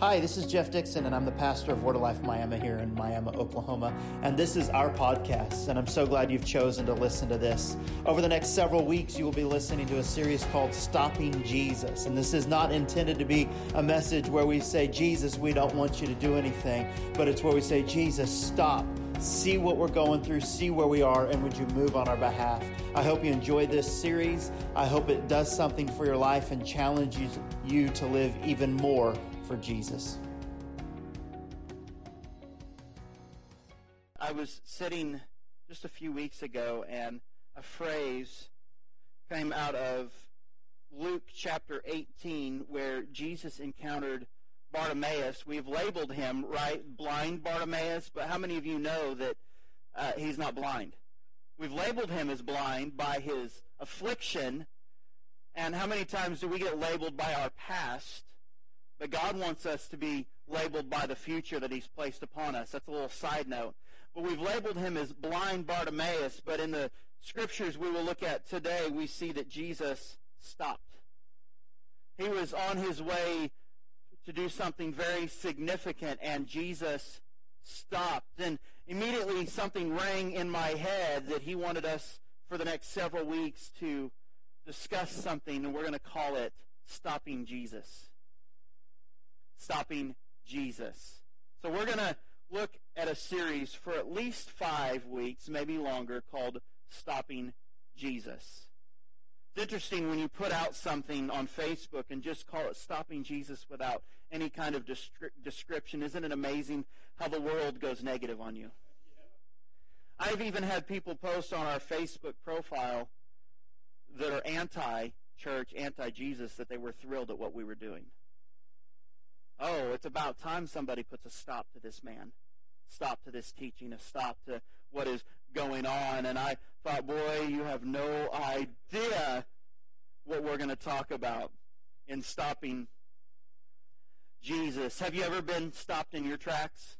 Hi, this is Jeff Dixon, and I'm the pastor of Word of Life Miami here in Miami, Oklahoma. And this is our podcast, and I'm so glad you've chosen to listen to this. Over the next several weeks, you will be listening to a series called Stopping Jesus. And this is not intended to be a message where we say, Jesus, we don't want you to do anything, but it's where we say, Jesus, stop. See what we're going through, see where we are, and would you move on our behalf? I hope you enjoy this series. I hope it does something for your life and challenges you to live even more for Jesus. I was sitting just a few weeks ago, and a phrase came out of Luke chapter 18 where Jesus encountered Bartimaeus. We've labeled him, right, blind Bartimaeus, but how many of you know that uh, he's not blind? We've labeled him as blind by his affliction, and how many times do we get labeled by our past? But God wants us to be labeled by the future that he's placed upon us. That's a little side note. But we've labeled him as blind Bartimaeus, but in the scriptures we will look at today, we see that Jesus stopped. He was on his way to do something very significant, and Jesus stopped. And immediately something rang in my head that he wanted us for the next several weeks to discuss something, and we're going to call it Stopping Jesus stopping Jesus. So we're going to look at a series for at least five weeks, maybe longer, called Stopping Jesus. It's interesting when you put out something on Facebook and just call it Stopping Jesus without any kind of description. Isn't it amazing how the world goes negative on you? I've even had people post on our Facebook profile that are anti church, anti Jesus, that they were thrilled at what we were doing. Oh, it's about time somebody puts a stop to this man, stop to this teaching, a stop to what is going on. And I thought, boy, you have no idea what we're going to talk about in stopping Jesus. Have you ever been stopped in your tracks?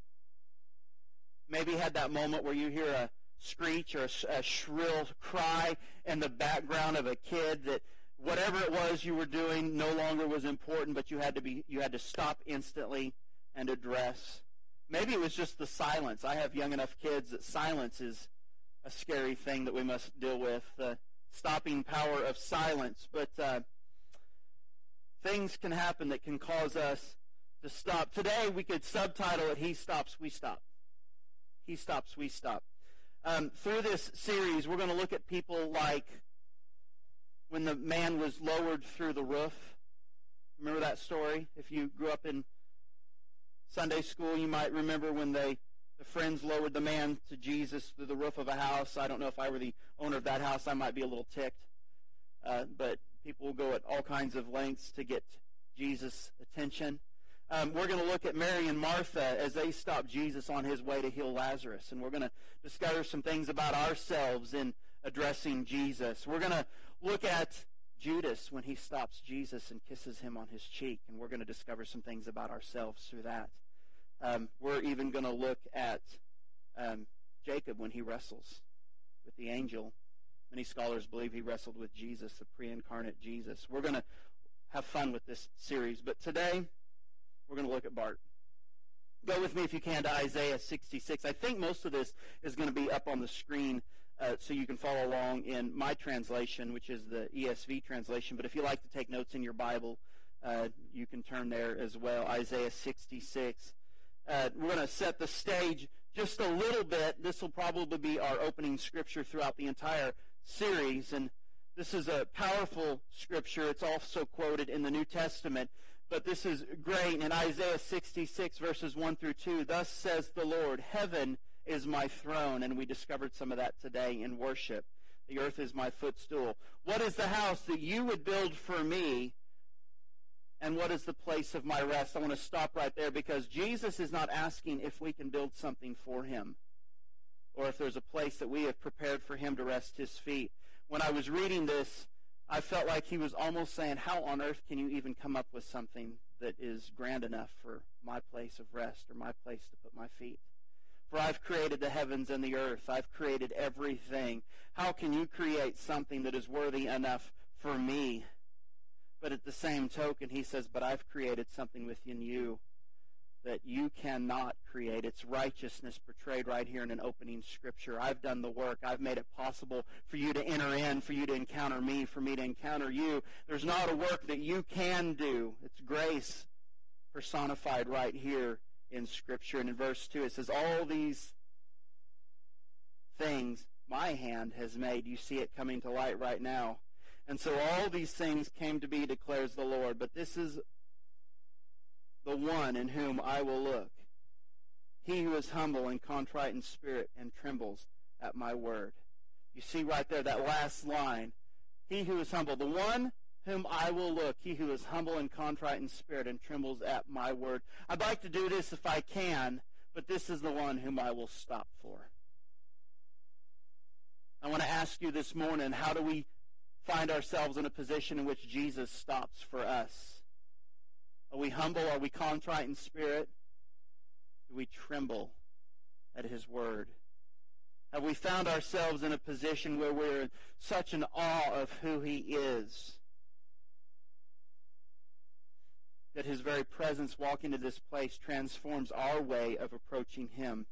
Maybe had that moment where you hear a screech or a, shrill cry in the background of a kid that whatever it was you were doing no longer was important, but you had to be you had to stop instantly and address. Maybe it was just the silence. I have young enough kids that silence is a scary thing that we must deal with. The stopping power of silence, but uh, things can happen that can cause us to stop. Today we could subtitle it "He stops, we stop." He stops, we stop. Um, through this series, we're going to look at people like when the man was lowered through the roof. Remember that story? If you grew up in Sunday school, you might remember when they the friends lowered the man to Jesus through the roof of a house. I don't know if I were the owner of that house, I might be a little ticked. Uh, but people will go at all kinds of lengths to get Jesus' attention. Um, we're going to look at Mary and Martha as they stop Jesus on his way to heal Lazarus. And we're going to discover some things about ourselves in addressing Jesus. We're going to look at Judas when he stops Jesus and kisses him on his cheek, and we're going to discover some things about ourselves through that. Um, we're even going to look at um, Jacob when he wrestles with the angel. Many scholars believe he wrestled with Jesus, the pre-incarnate Jesus. We're going to have fun with this series, but today we're going to look at Bart. Go with me if you can to Isaiah 66. I think most of this is going to be up on the screen uh, so you can follow along in my translation, which is the ESV translation. But if you like to take notes in your Bible, uh, you can turn there as well. Isaiah 66. Uh, we're going to set the stage just a little bit. This will probably be our opening scripture throughout the entire series. And this is a powerful scripture. It's also quoted in the New Testament. But this is great. In Isaiah 66, verses 1 through 2, Thus says the Lord, Heaven is my throne. And we discovered some of that today in worship. The earth is my footstool. What is the house that you would build for me? And what is the place of my rest? I want to stop right there because Jesus is not asking if we can build something for him or if there's a place that we have prepared for him to rest his feet. When I was reading this, I felt like he was almost saying, How on earth can you even come up with something that is grand enough for my place of rest or my place to put my feet? For I've created the heavens and the earth. I've created everything. How can you create something that is worthy enough for me? But at the same token, he says, But I've created something within you that you cannot create. It's righteousness portrayed right here in an opening scripture. I've done the work. I've made it possible for you to enter in, for you to encounter me, for me to encounter you. There's not a work that you can do. It's grace personified right here in scripture. And in verse 2 it says, All these things my hand has made. You see it coming to light right now. And so all these things came to be, declares the Lord. But this is the one in whom I will look. He who is humble and contrite in spirit and trembles at my word. You see right there, that last line. He who is humble, the one whom I will look, he who is humble and contrite in spirit and trembles at my word. I'd like to do this if I can, but this is the one whom I will stop for. I want to ask you this morning, how do we find ourselves in a position in which Jesus stops for us? Are we humble? Are we contrite in spirit? Do we tremble at his word? Have we found ourselves in a position where we're in such an awe of who he is that his very presence walking to this place transforms our way of approaching him?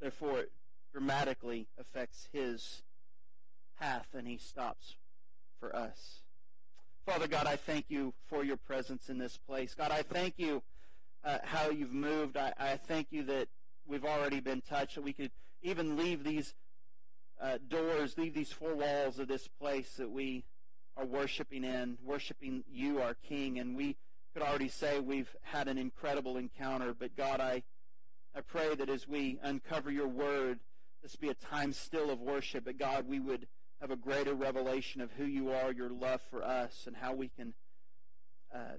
Therefore, it dramatically affects his path and he stops for us. Father God, I thank you for your presence in this place. God, I thank you uh, how you've moved. I, I, thank you that we've already been touched, that we could even leave these uh, doors, leave these four walls of this place that we are worshiping in, worshiping you, our King. And we could already say we've had an incredible encounter. But God, I, I pray that as we uncover your word, this be a time still of worship. But God, we would have a greater revelation of who you are, your love for us, and how we can uh,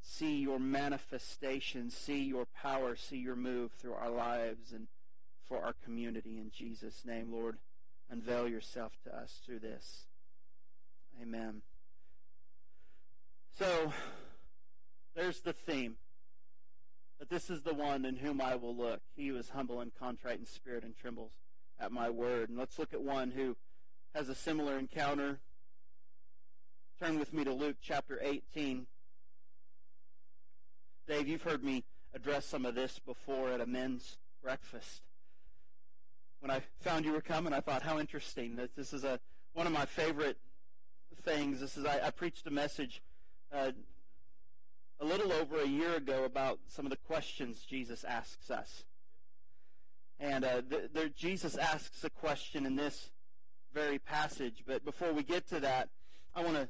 see your manifestation, see your power, see your move through our lives and for our community. In Jesus' name, Lord, unveil yourself to us through this. Amen. So, there's the theme. That this is the one in whom I will look. He who is humble and contrite in spirit and trembles at my word. And let's look at one who has a similar encounter. Turn with me to Luke chapter 18. Dave, you've heard me address some of this before at a men's breakfast. When I found you were coming, I thought, how interesting. That this is a one of my favorite things. This is I, I preached a message uh, a little over a year ago about some of the questions Jesus asks us. And uh, the, the, Jesus asks a question in this very passage. But before we get to that, I want to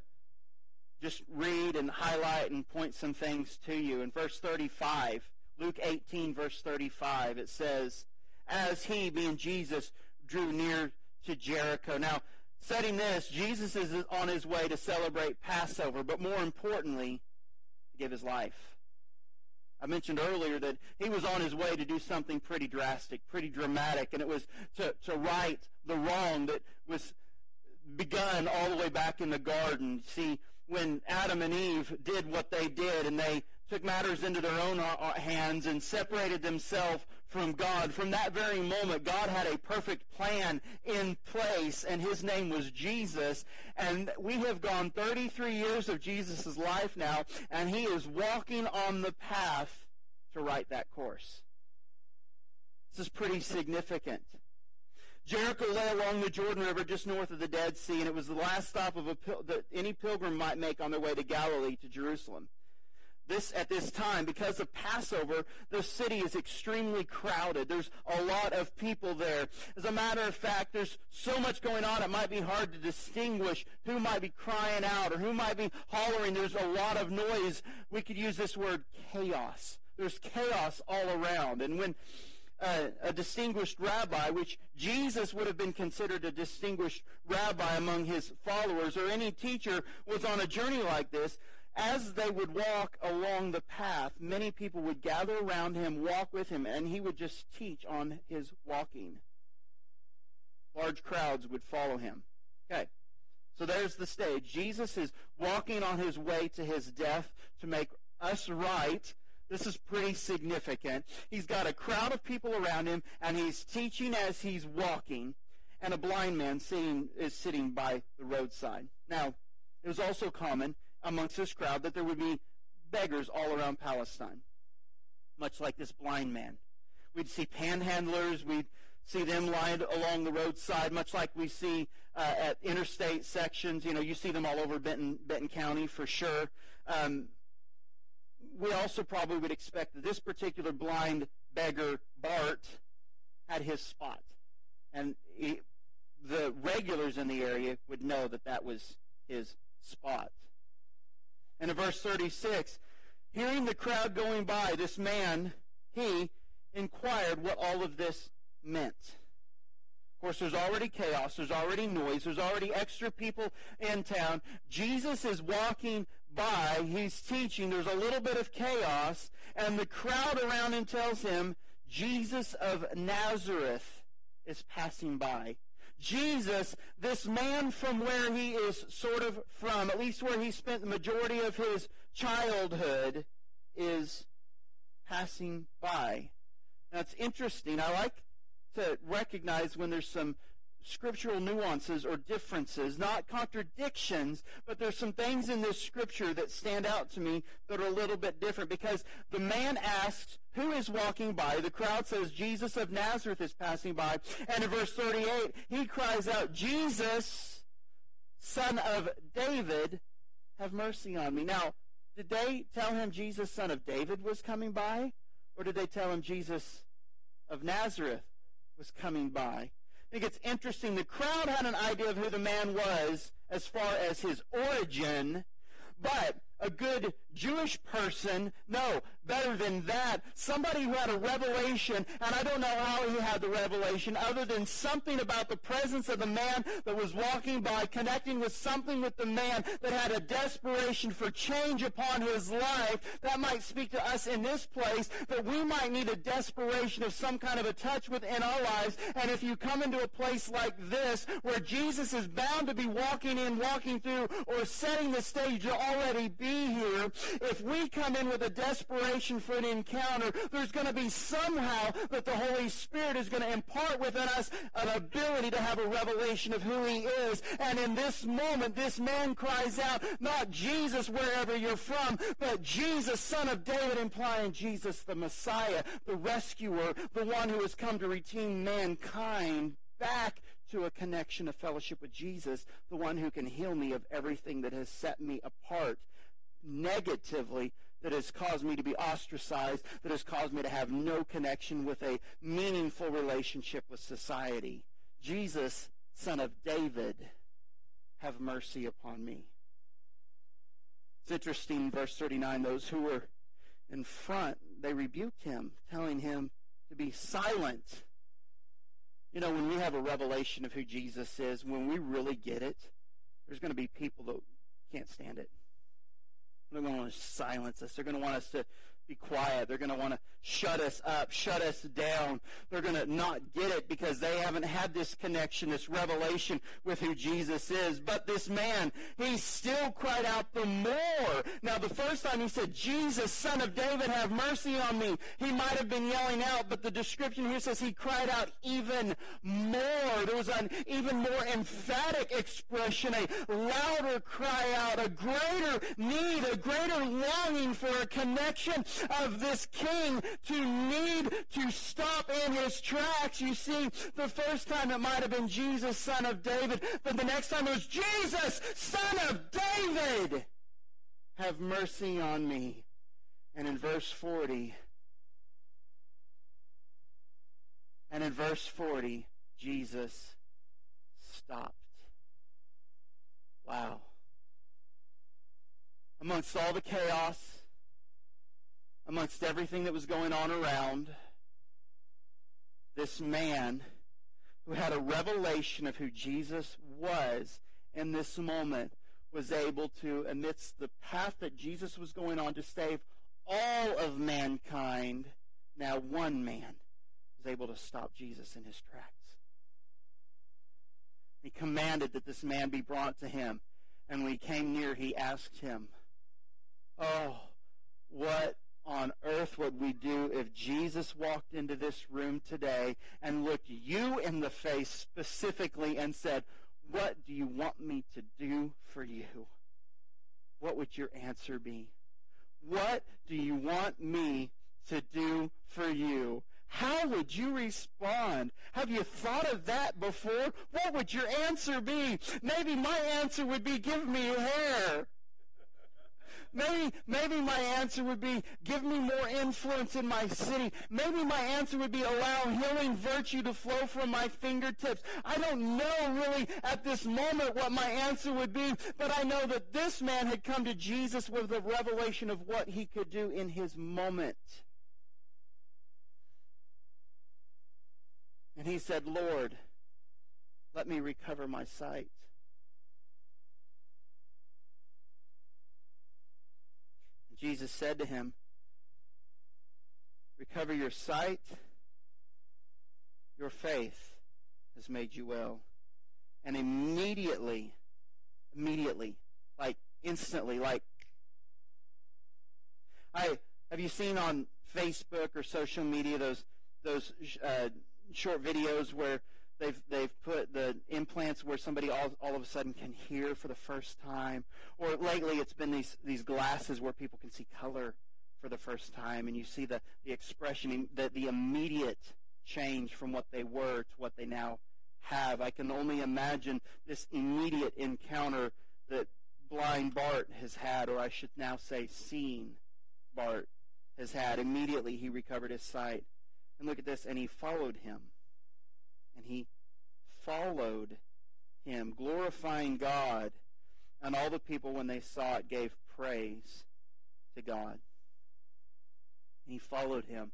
just read and highlight and point some things to you. In verse 35, Luke 18, verse 35, it says, As he, being Jesus, drew near to Jericho. Now, setting this, Jesus is on his way to celebrate Passover, but more importantly, to give his life. I mentioned earlier that he was on his way to do something pretty drastic, pretty dramatic, and it was to, to right the wrong that was begun all the way back in the garden. See, when Adam and Eve did what they did and they took matters into their own uh, uh, hands and separated themselves from God. From that very moment, God had a perfect plan in place, and his name was Jesus. And we have gone 33 years of Jesus' life now, and he is walking on the path to write that course. This is pretty significant. Jericho lay along the Jordan River just north of the Dead Sea, and it was the last stop of pil- that any pilgrim might make on their way to Galilee to Jerusalem this at this time because of Passover, the city is extremely crowded. There's a lot of people there. As a matter of fact, there's so much going on it might be hard to distinguish who might be crying out or who might be hollering. There's a lot of noise. We could use this word chaos. There's chaos all around. And when uh, a distinguished rabbi, which Jesus would have been considered a distinguished rabbi among his followers, or any teacher was on a journey like this, as they would walk along the path, many people would gather around him, walk with him, and he would just teach on his walking. Large crowds would follow him. Okay. So there's the stage. Jesus is walking on his way to his death to make us right. This is pretty significant. He's got a crowd of people around him, and he's teaching as he's walking, and a blind man sitting, is sitting by the roadside. Now, it was also common amongst this crowd that there would be beggars all around Palestine. much like this blind man. We'd see panhandlers. We'd see them lined along the roadside, much like we see uh, at interstate sections. You know, you see them all over Benton, Benton County for sure. Um, we also probably would expect that this particular blind beggar, Bart, had his spot. And he, the regulars in the area would know that that was his spot. And in verse 36, hearing the crowd going by, this man, he inquired what all of this meant. Of course, there's already chaos, there's already noise, there's already extra people in town. Jesus is walking by, he's teaching, there's a little bit of chaos, and the crowd around him tells him, Jesus of Nazareth is passing by. Jesus, this man from where he is sort of from, at least where he spent the majority of his childhood, is passing by. Now it's interesting. I like to recognize when there's some scriptural nuances or differences, not contradictions, but there's some things in this scripture that stand out to me that are a little bit different because the man asks, who is walking by? The crowd says, Jesus of Nazareth is passing by. And in verse 38, he cries out, Jesus, son of David, have mercy on me. Now, did they tell him Jesus, son of David, was coming by? Or did they tell him Jesus of Nazareth was coming by? I think it's interesting. The crowd had an idea of who the man was as far as his origin, but a good Jewish person. No, better than that. Somebody who had a revelation, and I don't know how he had the revelation, other than something about the presence of the man that was walking by, connecting with something with the man that had a desperation for change upon his life. That might speak to us in this place, that we might need a desperation of some kind of a touch within our lives. And if you come into a place like this, where Jesus is bound to be walking in, walking through, or setting the stage to already be here, if we come in with a desperation for an encounter, there's going to be somehow that the Holy Spirit is going to impart within us an ability to have a revelation of who He is. And in this moment, this man cries out, not Jesus wherever you're from, but Jesus, Son of David, implying Jesus the Messiah, the rescuer, the one who has come to redeem mankind back to a connection of fellowship with Jesus, the one who can heal me of everything that has set me apart negatively that has caused me to be ostracized, that has caused me to have no connection with a meaningful relationship with society. Jesus, son of David, have mercy upon me. It's interesting, verse 39, those who were in front, they rebuked him, telling him to be silent. You know, when we have a revelation of who Jesus is, when we really get it, there's going to be people that can't stand it. They're going to silence us. They're going to want us to be quiet. They're going to want to shut us up, shut us down. They're going to not get it because they haven't had this connection, this revelation with who Jesus is. But this man, he still cried out the more. Now, the first time he said, Jesus, son of David, have mercy on me. He might have been yelling out, but the description here says he cried out even more. There was an even more emphatic expression, a louder cry out, a greater need, a greater longing for a connection of this king to need to stop in his tracks. You see, the first time it might have been Jesus, son of David, but the next time it was Jesus, son of David. Have mercy on me. And in verse 40, and in verse 40, Jesus stopped. Wow. Amongst all the chaos, amongst everything that was going on around, this man who had a revelation of who Jesus was in this moment was able to, amidst the path that Jesus was going on to save all of mankind, now one man was able to stop Jesus in his tracks. He commanded that this man be brought to him. And when he came near, he asked him, Oh, what on earth would we do if Jesus walked into this room today and looked you in the face specifically and said, What do you want me to do for you? What would your answer be? What do you want me to do for you? How would you respond? Have you thought of that before? What would your answer be? Maybe my answer would be, give me hair. Maybe, maybe my answer would be, give me more influence in my city. Maybe my answer would be, allow healing virtue to flow from my fingertips. I don't know really at this moment what my answer would be, but I know that this man had come to Jesus with a revelation of what he could do in his moment. And he said, Lord, let me recover my sight. Jesus said to him, Recover your sight. Your faith has made you well. And immediately, immediately, like instantly, like I have you seen on Facebook or social media those those uh, short videos where They've they've put the implants where somebody all, all of a sudden can hear for the first time. Or lately it's been these these glasses where people can see color for the first time and you see the, the expression the, the immediate change from what they were to what they now have. I can only imagine this immediate encounter that blind Bart has had, or I should now say seen Bart has had. Immediately he recovered his sight. And look at this, and he followed him he followed him, glorifying God. And all the people, when they saw it, gave praise to God. And he followed him.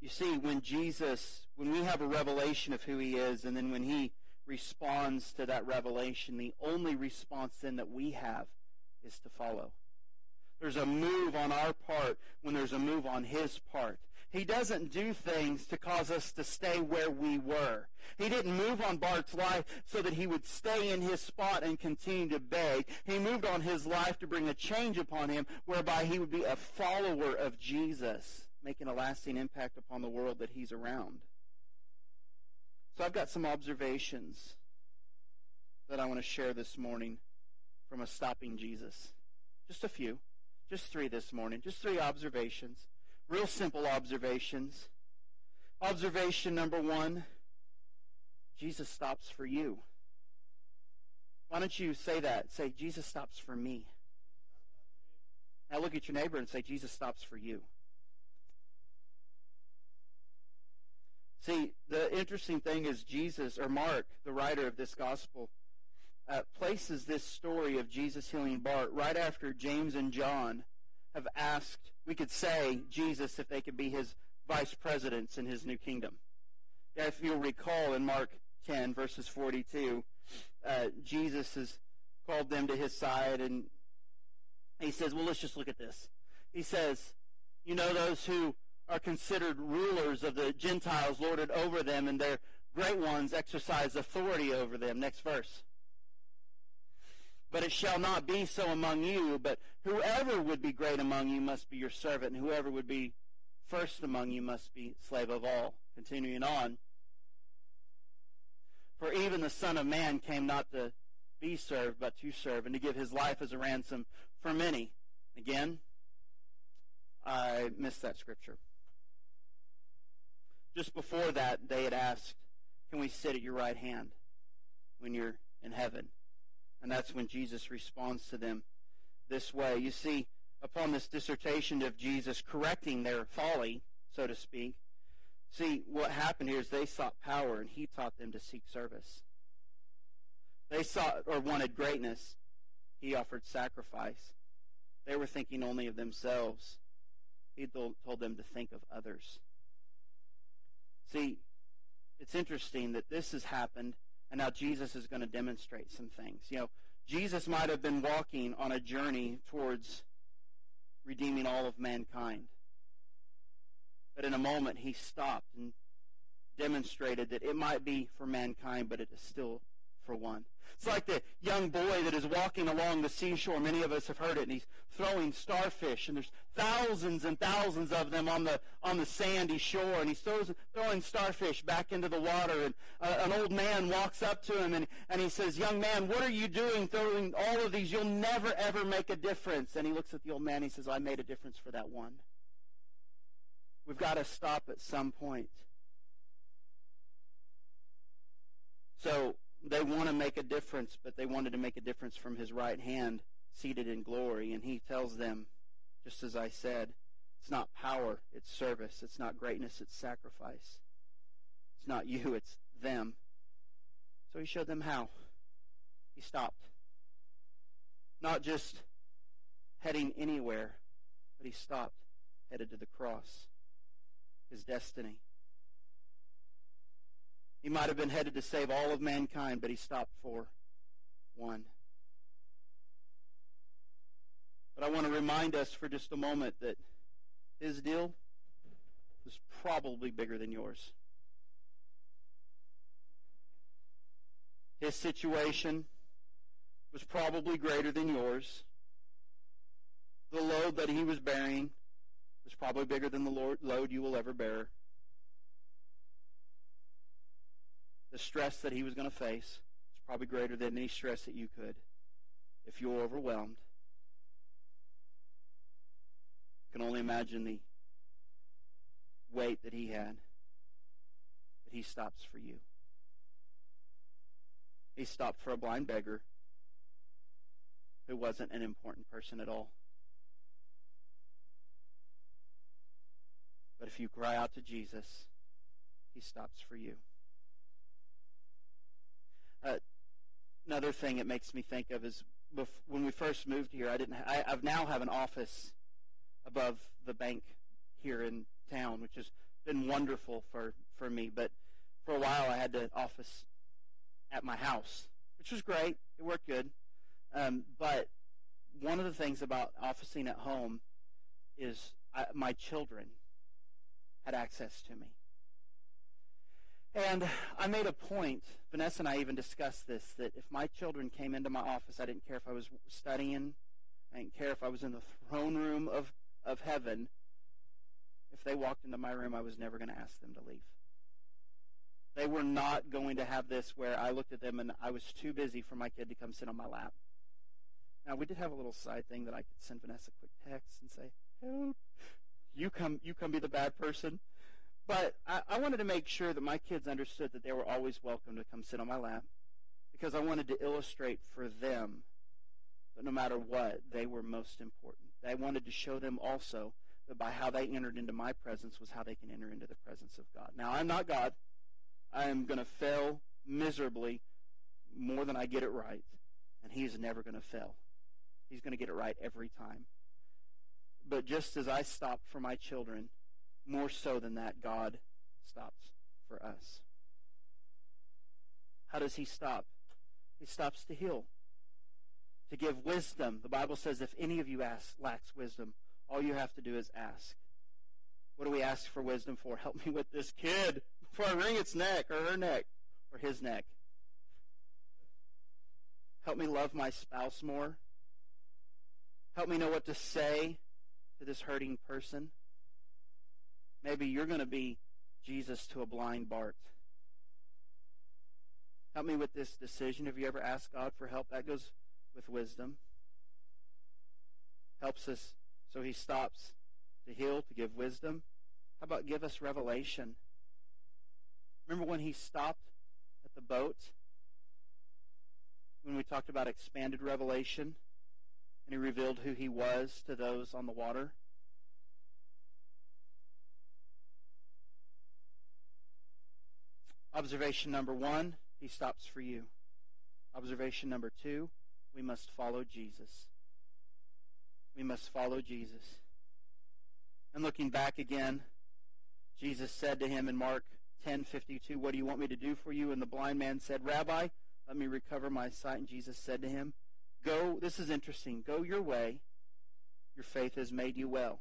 You see, when Jesus, when we have a revelation of who he is, and then when he responds to that revelation, the only response then that we have is to follow. There's a move on our part when there's a move on his part. He doesn't do things to cause us to stay where we were. He didn't move on Bart's life so that he would stay in his spot and continue to beg. He moved on his life to bring a change upon him whereby he would be a follower of Jesus, making a lasting impact upon the world that he's around. So I've got some observations that I want to share this morning from a stopping Jesus. Just a few. Just three this morning. Just three observations. Real simple observations. Observation number one Jesus stops for you. Why don't you say that? Say, Jesus stops for me. Now look at your neighbor and say, Jesus stops for you. See, the interesting thing is Jesus, or Mark, the writer of this gospel, uh, places this story of Jesus healing Bart right after James and John have asked, we could say, Jesus if they could be his vice presidents in his new kingdom. If you'll recall in Mark 10, verses 42, uh, Jesus has called them to his side and he says, well, let's just look at this. He says, you know, those who are considered rulers of the Gentiles lorded over them, and their great ones exercise authority over them. Next verse. But it shall not be so among you, but whoever would be great among you must be your servant, and whoever would be first among you must be slave of all. Continuing on. For even the Son of Man came not to be served, but to serve, and to give his life as a ransom for many. Again, I missed that scripture. Just before that, they had asked, Can we sit at your right hand when you're in heaven? And that's when Jesus responds to them this way. You see, upon this dissertation of Jesus correcting their folly, so to speak, see, what happened here is they sought power and he taught them to seek service. They sought or wanted greatness. He offered sacrifice. They were thinking only of themselves. He told them to think of others. See, it's interesting that this has happened and now Jesus is going to demonstrate some things. You know, Jesus might have been walking on a journey towards redeeming all of mankind. But in a moment, he stopped and demonstrated that it might be for mankind, but it is still for one. It's like the young boy that is walking along the seashore. Many of us have heard it, and he's throwing starfish, and there's thousands and thousands of them on the on the sandy shore, and he's throws, throwing starfish back into the water. And uh, an old man walks up to him, and, and he says, "Young man, what are you doing throwing all of these? You'll never ever make a difference." And he looks at the old man, and he says, "I made a difference for that one." We've got to stop at some point. So they want to make a difference, but they wanted to make a difference from his right hand, seated in glory. And he tells them, just as I said, it's not power, it's service. It's not greatness, it's sacrifice. It's not you, it's them. So he showed them how. He stopped. Not just heading anywhere, but he stopped, headed to the cross, his destiny. He might have been headed to save all of mankind, but he stopped for one. But I want to remind us for just a moment that his deal was probably bigger than yours. His situation was probably greater than yours. The load that he was bearing was probably bigger than the load you will ever bear. The stress that he was going to face is probably greater than any stress that you could if you were overwhelmed. You can only imagine the weight that he had. But he stops for you. He stopped for a blind beggar who wasn't an important person at all. But if you cry out to Jesus, he stops for you. Uh, another thing it makes me think of is when we first moved here, I didn't. I, I've now have an office above the bank here in town, which has been wonderful for for me. But for a while, I had the office at my house, which was great. It worked good. Um, but one of the things about officing at home is I, my children had access to me. And I made a point, Vanessa and I even discussed this, that if my children came into my office, I didn't care if I was studying, I didn't care if I was in the throne room of, of heaven. If they walked into my room, I was never going to ask them to leave. They were not going to have this where I looked at them and I was too busy for my kid to come sit on my lap. Now we did have a little side thing that I could send Vanessa a quick text and say, "Help! You come, you come be the bad person." But I, I wanted to make sure that my kids understood that they were always welcome to come sit on my lap because I wanted to illustrate for them that no matter what, they were most important. I wanted to show them also that by how they entered into my presence was how they can enter into the presence of God. Now, I'm not God. I am going to fail miserably more than I get it right, and He's never going to fail. He's going to get it right every time. But just as I stopped for my children, more so than that, God stops for us. How does he stop? He stops to heal, to give wisdom. The Bible says if any of you lacks wisdom, all you have to do is ask. What do we ask for wisdom for? Help me with this kid before I wring its neck or her neck or his neck. Help me love my spouse more. Help me know what to say to this hurting person. Maybe you're going to be Jesus to a blind Bart. Help me with this decision. Have you ever asked God for help? That goes with wisdom. Helps us so he stops to heal, to give wisdom. How about give us revelation? Remember when he stopped at the boat? When we talked about expanded revelation? And he revealed who he was to those on the water? Observation number one, he stops for you. Observation number two, we must follow Jesus. We must follow Jesus. And looking back again, Jesus said to him in Mark 10:52, "What do you want me to do for you?" And the blind man said, "Rabbi, let me recover my sight." And Jesus said to him, "Go, this is interesting. Go your way. Your faith has made you well."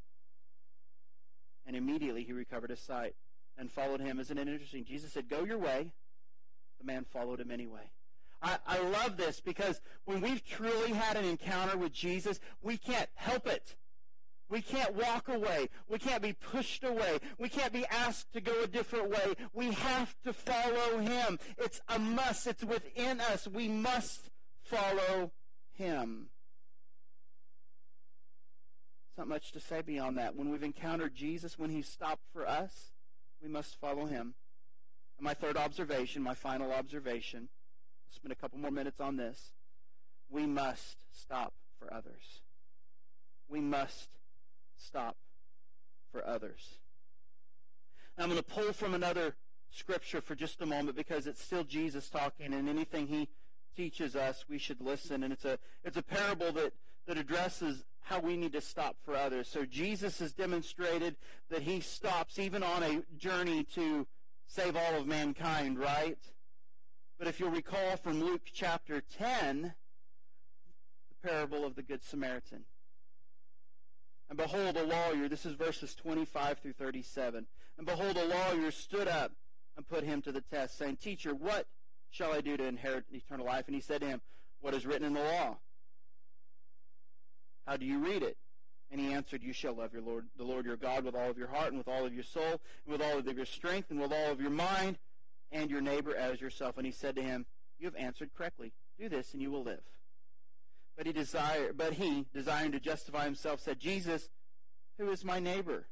And immediately he recovered his sight and followed him. Isn't it interesting? Jesus said, Go your way. The man followed him anyway. I, I love this because when we've truly had an encounter with Jesus, we can't help it. We can't walk away. We can't be pushed away. We can't be asked to go a different way. We have to follow him. It's a must. It's within us. We must follow him. It's not much to say beyond that. When we've encountered Jesus, when he stopped for us, we must follow him. And my third observation, my final observation, I'll spend a couple more minutes on this. We must stop for others. We must stop for others. I'm going to pull from another scripture for just a moment because it's still Jesus talking, and anything he teaches us, we should listen. And it's a it's a parable that that addresses how we need to stop for others. So Jesus has demonstrated that he stops even on a journey to save all of mankind, right? But if you'll recall from Luke chapter 10, the parable of the Good Samaritan. And behold, a lawyer, this is verses 25 through 37. And behold, a lawyer stood up and put him to the test, saying, Teacher, what shall I do to inherit eternal life? And he said to him, What is written in the law? How do you read it? And he answered, You shall love your Lord, the Lord your God with all of your heart and with all of your soul and with all of your strength and with all of your mind and your neighbor as yourself. And he said to him, You have answered correctly. Do this and you will live. But he desired, but he, desiring to justify himself, said, Jesus, who is my neighbor?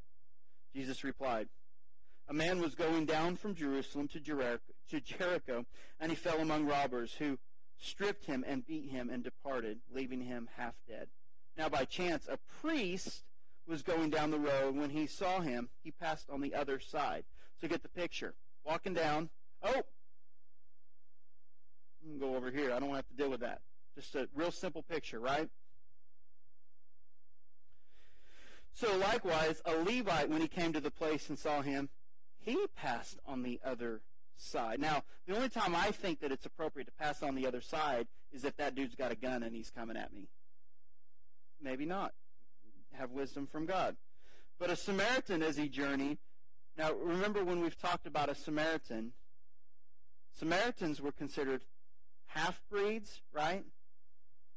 Jesus replied, A man was going down from Jerusalem to Jericho, and he fell among robbers who stripped him and beat him and departed, leaving him half dead. Now, by chance, a priest was going down the road. When he saw him, he passed on the other side. So get the picture. Walking down. Oh! I'm going to go over here. I don't have to deal with that. Just a real simple picture, right? So likewise, a Levite, when he came to the place and saw him, he passed on the other side. Now, the only time I think that it's appropriate to pass on the other side is if that dude's got a gun and he's coming at me maybe not. Have wisdom from God. But a Samaritan, as he journeyed, now remember when we've talked about a Samaritan, Samaritans were considered half breeds, right?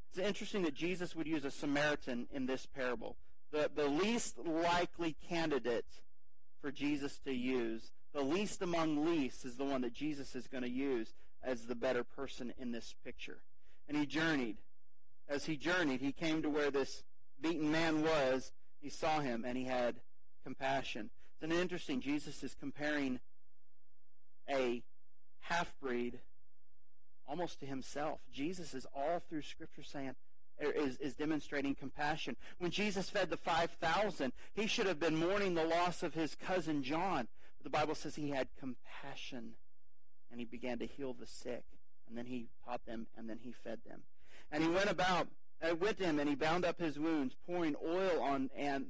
It's interesting that Jesus would use a Samaritan in this parable. The, the least likely candidate for Jesus to use, the least among least, is the one that Jesus is going to use as the better person in this picture. And he journeyed as he journeyed, he came to where this beaten man was. He saw him and he had compassion. It's an interesting. Jesus is comparing a half breed almost to himself. Jesus is all through Scripture saying, er, is, is demonstrating compassion. When Jesus fed the 5,000, he should have been mourning the loss of his cousin John. But the Bible says he had compassion and he began to heal the sick. And then he taught them and then he fed them. And he went about uh, with him, and he bound up his wounds, pouring oil on and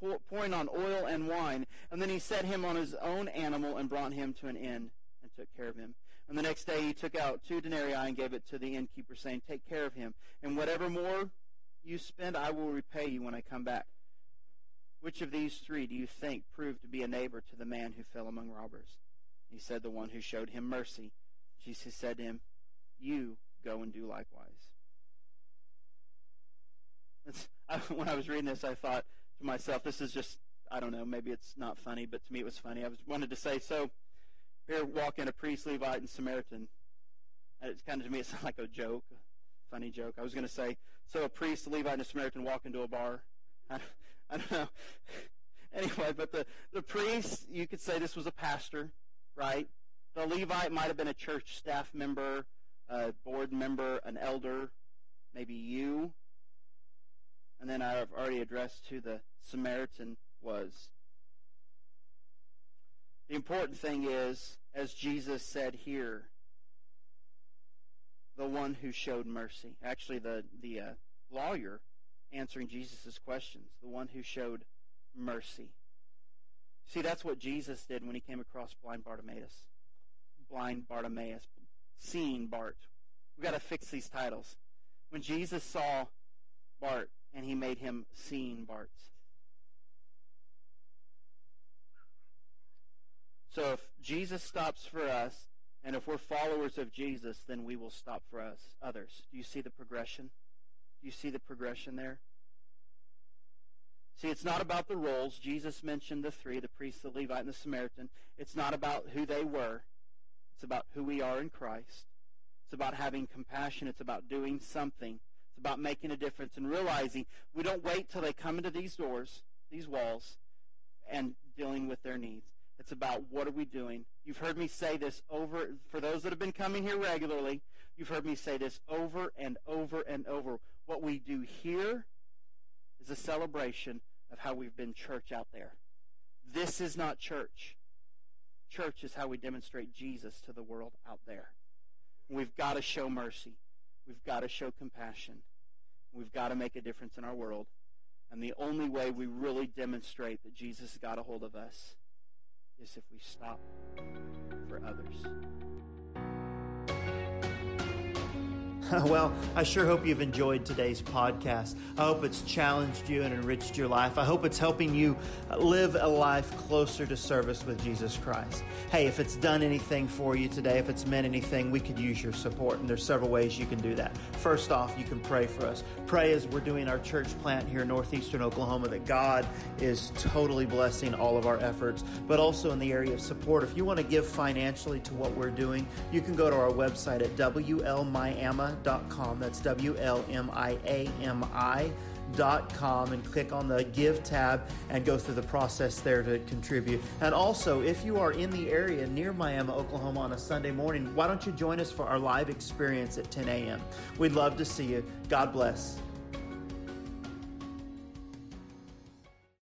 pour, pouring on oil and wine. And then he set him on his own animal and brought him to an inn and took care of him. And the next day he took out two denarii and gave it to the innkeeper, saying, Take care of him, and whatever more you spend, I will repay you when I come back. Which of these three do you think proved to be a neighbor to the man who fell among robbers? He said, The one who showed him mercy. Jesus said to him, You go and do likewise. I, when I was reading this, I thought to myself, this is just, I don't know, maybe it's not funny, but to me it was funny. I was wanted to say, so here walk in a priest, Levite, and Samaritan. And it's kind of to me, it like a joke, a funny joke. I was going to say, so a priest, a Levite, and a Samaritan walk into a bar. I, I don't know. anyway, but the, the priest, you could say this was a pastor, right? The Levite might have been a church staff member, a board member, an elder, maybe you. And then I've already addressed who the Samaritan was. The important thing is, as Jesus said here, the one who showed mercy. Actually, the, the uh, lawyer answering Jesus' questions, the one who showed mercy. See, that's what Jesus did when he came across blind Bartimaeus. Blind Bartimaeus. Seeing Bart. We've got to fix these titles. When Jesus saw Bart, and he made him seeing Barts. So if Jesus stops for us, and if we're followers of Jesus, then we will stop for us, others. Do you see the progression? Do you see the progression there? See, it's not about the roles. Jesus mentioned the three, the priest, the Levite, and the Samaritan. It's not about who they were. It's about who we are in Christ. It's about having compassion. It's about doing something It's about making a difference and realizing we don't wait till they come into these doors, these walls, and dealing with their needs. It's about what are we doing. You've heard me say this over, for those that have been coming here regularly, you've heard me say this over and over and over. What we do here is a celebration of how we've been church out there. This is not church. Church is how we demonstrate Jesus to the world out there. We've got to show mercy. We've got to show compassion. We've got to make a difference in our world. And the only way we really demonstrate that Jesus got a hold of us is if we stop for others. well, I sure hope you've enjoyed today's podcast. I hope it's challenged you and enriched your life. I hope it's helping you live a life closer to service with Jesus Christ. Hey, if it's done anything for you today, if it's meant anything, we could use your support, and there's several ways you can do that. First off, you can pray for us. Pray as we're doing our church plant here in northeastern Oklahoma that God is totally blessing all of our efforts, but also in the area of support. If you want to give financially to what we're doing, you can go to our website at WLMiami.com That's W L M I A M I dot com and click on the give tab and go through the process there to contribute. And also, if you are in the area near Miami, Oklahoma on a Sunday morning, why don't you join us for our live experience at 10 a.m.? We'd love to see you. God bless.